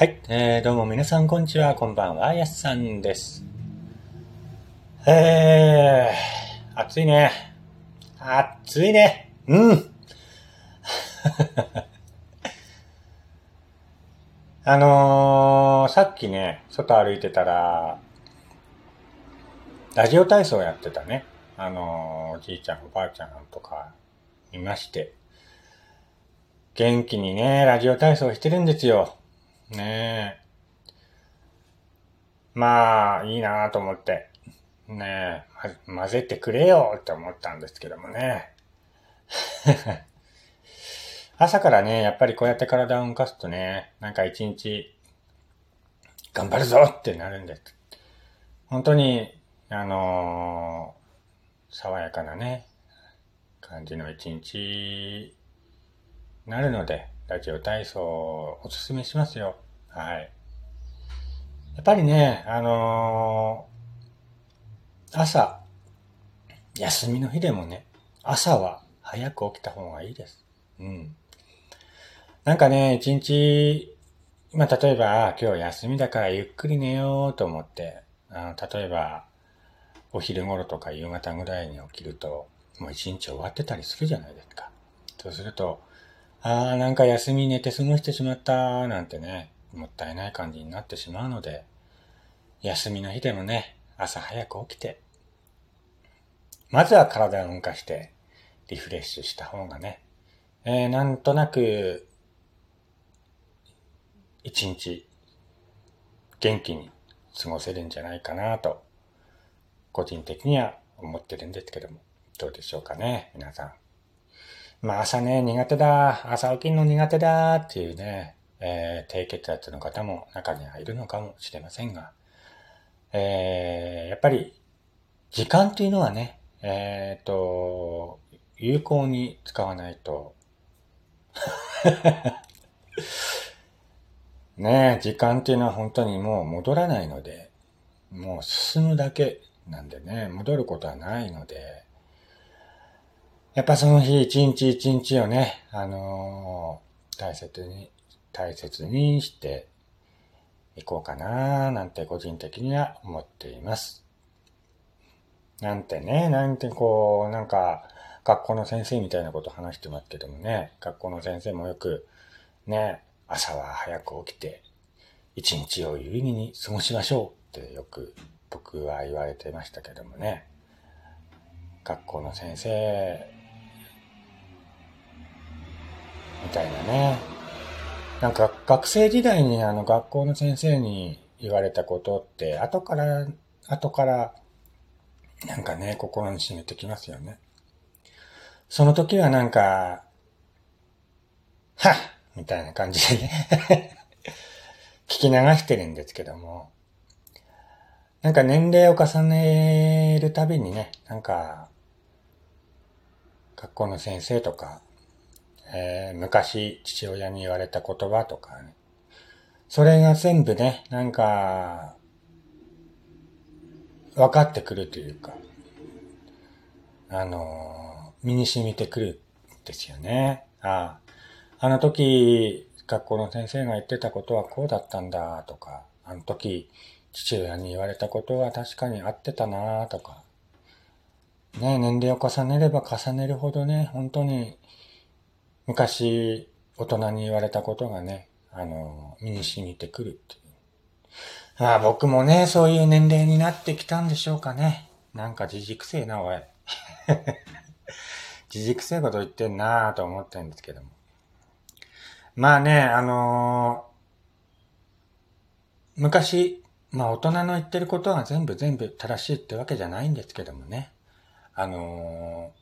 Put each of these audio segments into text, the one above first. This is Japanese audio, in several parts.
はい、えー、どうも皆さんこんにちは、こんばんは、やすさんです。えー、暑いね。暑いね。うん。あのー、さっきね、外歩いてたら、ラジオ体操やってたね。あのー、おじいちゃん、おばあちゃんとかいまして。元気にね、ラジオ体操してるんですよ。ねえ。まあ、いいなと思って。ねえ、混ぜてくれよって思ったんですけどもね。朝からね、やっぱりこうやって体を動かすとね、なんか一日、頑張るぞってなるんです。本当に、あのー、爽やかなね、感じの一日なるので、ラジオ体操をおすすめしますよ。はい。やっぱりね、あのー、朝、休みの日でもね、朝は早く起きた方がいいです。うん。なんかね、一日、まあ、例えば、今日休みだからゆっくり寝ようと思って、あの例えば、お昼頃とか夕方ぐらいに起きると、もう一日終わってたりするじゃないですか。そうすると、ああ、なんか休み寝て過ごしてしまった、なんてね、もったいない感じになってしまうので、休みの日でもね、朝早く起きて、まずは体を動かして、リフレッシュした方がね、えー、なんとなく、一日、元気に過ごせるんじゃないかなと、個人的には思ってるんですけども、どうでしょうかね、皆さん。まあ朝ね、苦手だ、朝起きるの苦手だっていうね、えー、低血圧の方も中にはいるのかもしれませんが、えー、やっぱり時間っていうのはね、えっ、ー、と、有効に使わないと ねえ、時間っていうのは本当にもう戻らないので、もう進むだけなんでね、戻ることはないので、やっぱその日一日一日をね、あのー、大切に、大切にしていこうかななんて個人的には思っています。なんてね、なんてこう、なんか、学校の先生みたいなこと話してますけどもね、学校の先生もよく、ね、朝は早く起きて、一日を有意義に過ごしましょうってよく僕は言われてましたけどもね、学校の先生みたいなね。なんか学生時代にあの学校の先生に言われたことって後から、後からなんかね、心に染めてきますよね。その時はなんか、はっみたいな感じでね 聞き流してるんですけども、なんか年齢を重ねるたびにね、なんか、学校の先生とか、えー、昔父親に言われた言葉とかね。それが全部ね、なんか、分かってくるというか、あの、身に染みてくるんですよね。ああ、あの時、学校の先生が言ってたことはこうだったんだとか、あの時、父親に言われたことは確かに合ってたなとか、ね、年齢を重ねれば重ねるほどね、本当に昔、大人に言われたことがね、あの、身に染みてくるっていう。ああ、僕もね、そういう年齢になってきたんでしょうかね。なんか自軸性な、おい。自軸性こと言ってんなぁと思ってんですけども。まあね、あのー、昔、まあ大人の言ってることが全部全部正しいってわけじゃないんですけどもね。あのー、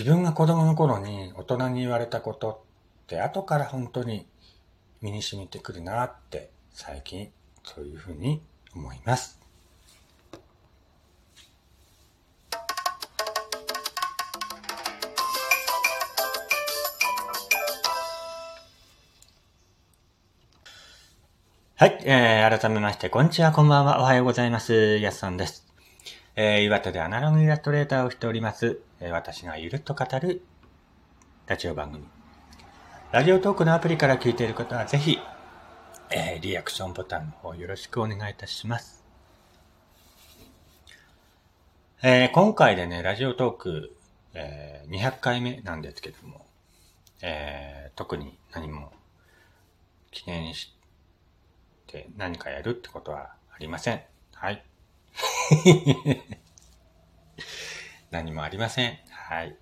自分が子供の頃に大人に言われたことって後から本当に身に染みてくるなって最近そういうふうに思います。はい、えー、改めまして、こんにちは、こんばんは、おはようございます。やすさんです。えー、岩手でアナログイラストレーターをしております、えー、私がゆるっと語るラジオ番組。ラジオトークのアプリから聞いている方はぜひ、えー、リアクションボタンの方よろしくお願いいたします。えー、今回でね、ラジオトーク、えー、200回目なんですけども、えー、特に何も記念して何かやるってことはありません。はい。何もありません。はい。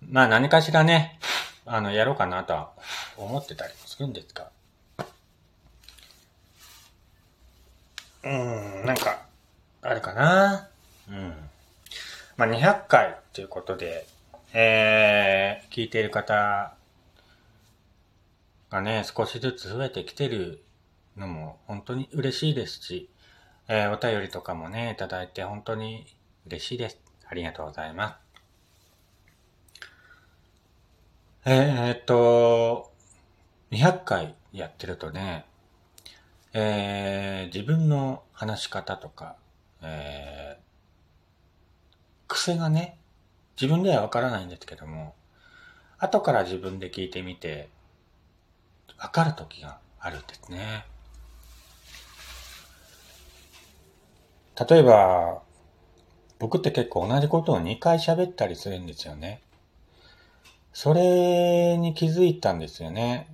まあ何かしらね、あの、やろうかなとは思ってたりもするんですが。うん、なんか、あるかな。うん。まあ200回っていうことで、えー、聞いている方がね、少しずつ増えてきてるのも本当に嬉しいですし、えー、お便りとかもね、いただいて本当に嬉しいです。ありがとうございます。えー、っと、200回やってるとね、えー、自分の話し方とか、えー、癖がね、自分ではわからないんですけども、後から自分で聞いてみて、わかる時があるんですね。例えば、僕って結構同じことを2回喋ったりするんですよね。それに気づいたんですよね。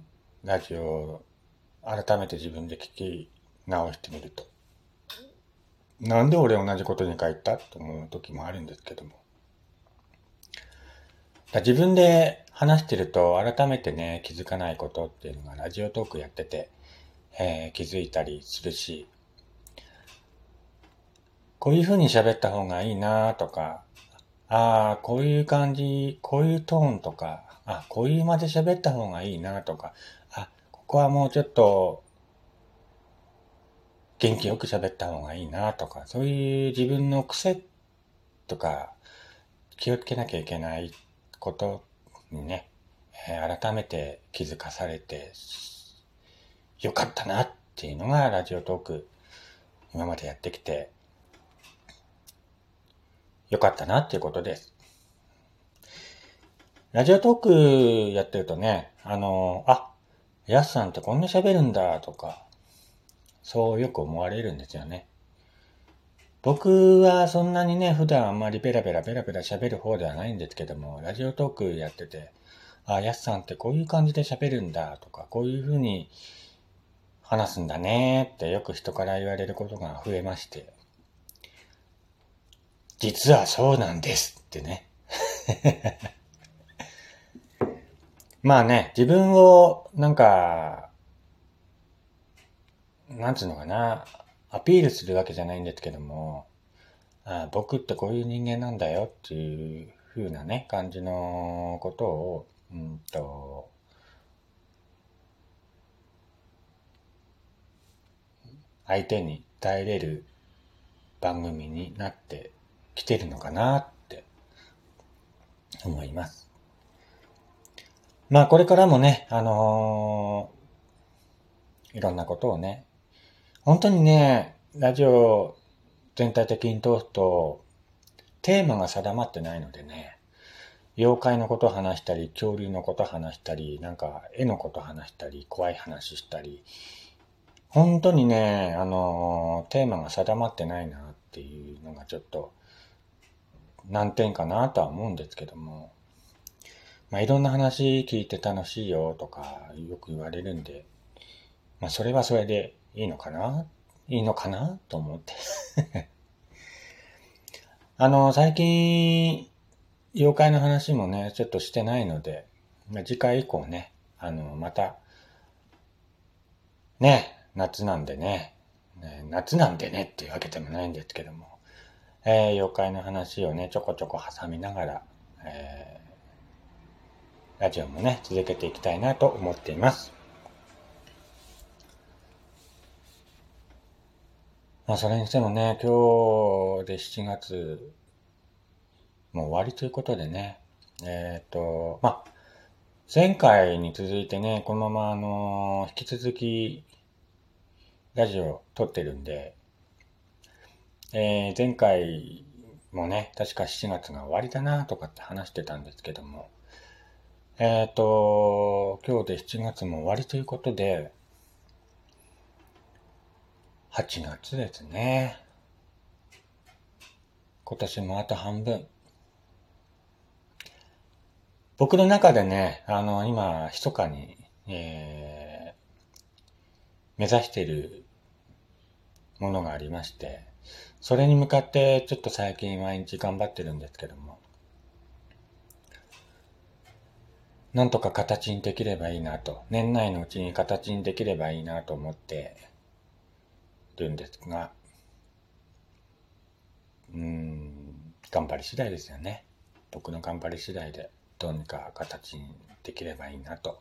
ラジオを改めて自分で聞き直してみると。なんで俺同じことに書いたと思う時もあるんですけども。自分で話してると改めてね、気づかないことっていうのがラジオトークやってて、えー、気づいたりするし、こういう風に喋った方がいいなとか、ああ、こういう感じ、こういうトーンとか、あ、こういうまで喋った方がいいなとか、あ、ここはもうちょっと、元気よく喋った方がいいなとか、そういう自分の癖とか、気をつけなきゃいけないことにね、え、改めて気づかされて、よかったなっていうのがラジオトーク、今までやってきて、よかったなっていうことです。ラジオトークやってるとね、あの、あ、やすさんってこんな喋るんだとか、そうよく思われるんですよね。僕はそんなにね、普段あんまりペラペラペラペラ喋る方ではないんですけども、ラジオトークやってて、あ、やすさんってこういう感じで喋るんだとか、こういう風に話すんだねってよく人から言われることが増えまして、実はそうなんですってね。まあね、自分を、なんか、なんつうのかな、アピールするわけじゃないんですけども、あ僕ってこういう人間なんだよっていう風なね、感じのことを、うんと、相手に伝えれる番組になって来てるのかなって思います。まあこれからもね、あのー、いろんなことをね、本当にね、ラジオ全体的に通すと、テーマが定まってないのでね、妖怪のこと話したり、恐竜のこと話したり、なんか絵のこと話したり、怖い話したり、本当にね、あのー、テーマが定まってないなっていうのがちょっと難点かなとは思うんですけども、まあ、いろんな話聞いて楽しいよとかよく言われるんで、まあ、それはそれでいいのかな？いいのかなと思って。あの、最近、妖怪の話もね、ちょっとしてないので、次回以降ね、あの、また、ね、夏なんでね、ね夏なんでねっていうわけでもないんですけども、えー、妖怪の話をね、ちょこちょこ挟みながら、えー、ラジオもね、続けていきたいなと思っています。まあ、それにしてもね、今日で7月、もう終わりということでね、えっ、ー、と、まあ、前回に続いてね、このままあの、引き続き、ラジオ撮ってるんで、えー、前回もね、確か7月が終わりだなとかって話してたんですけども、えっ、ー、と、今日で7月も終わりということで、8月ですね。今年もあと半分。僕の中でね、あの、今、密かに、えー、目指しているものがありまして、それに向かってちょっと最近毎日頑張ってるんですけども、なんとか形にできればいいなと、年内のうちに形にできればいいなと思ってるんですが、うん、頑張り次第ですよね。僕の頑張り次第でどうにか形にできればいいなと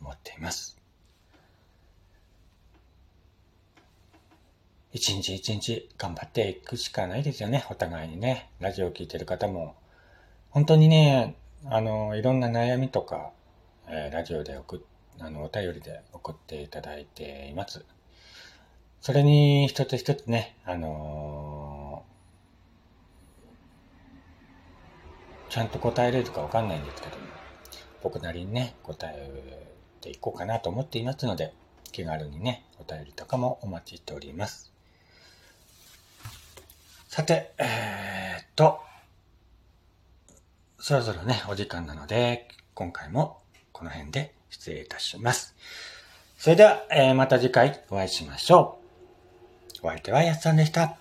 思っています。一日一日頑張っていくしかないですよね。お互いにね。ラジオを聴いてる方も、本当にね、あの、いろんな悩みとか、えー、ラジオで送あの、お便りで送っていただいています。それに一つ一つね、あのー、ちゃんと答えれるかわかんないんですけども、僕なりにね、答えていこうかなと思っていますので、気軽にね、お便りとかもお待ちしております。さて、えー、っと、そろそろね、お時間なので、今回もこの辺で失礼いたします。それでは、えー、また次回お会いしましょう。お相手はやっさんでした。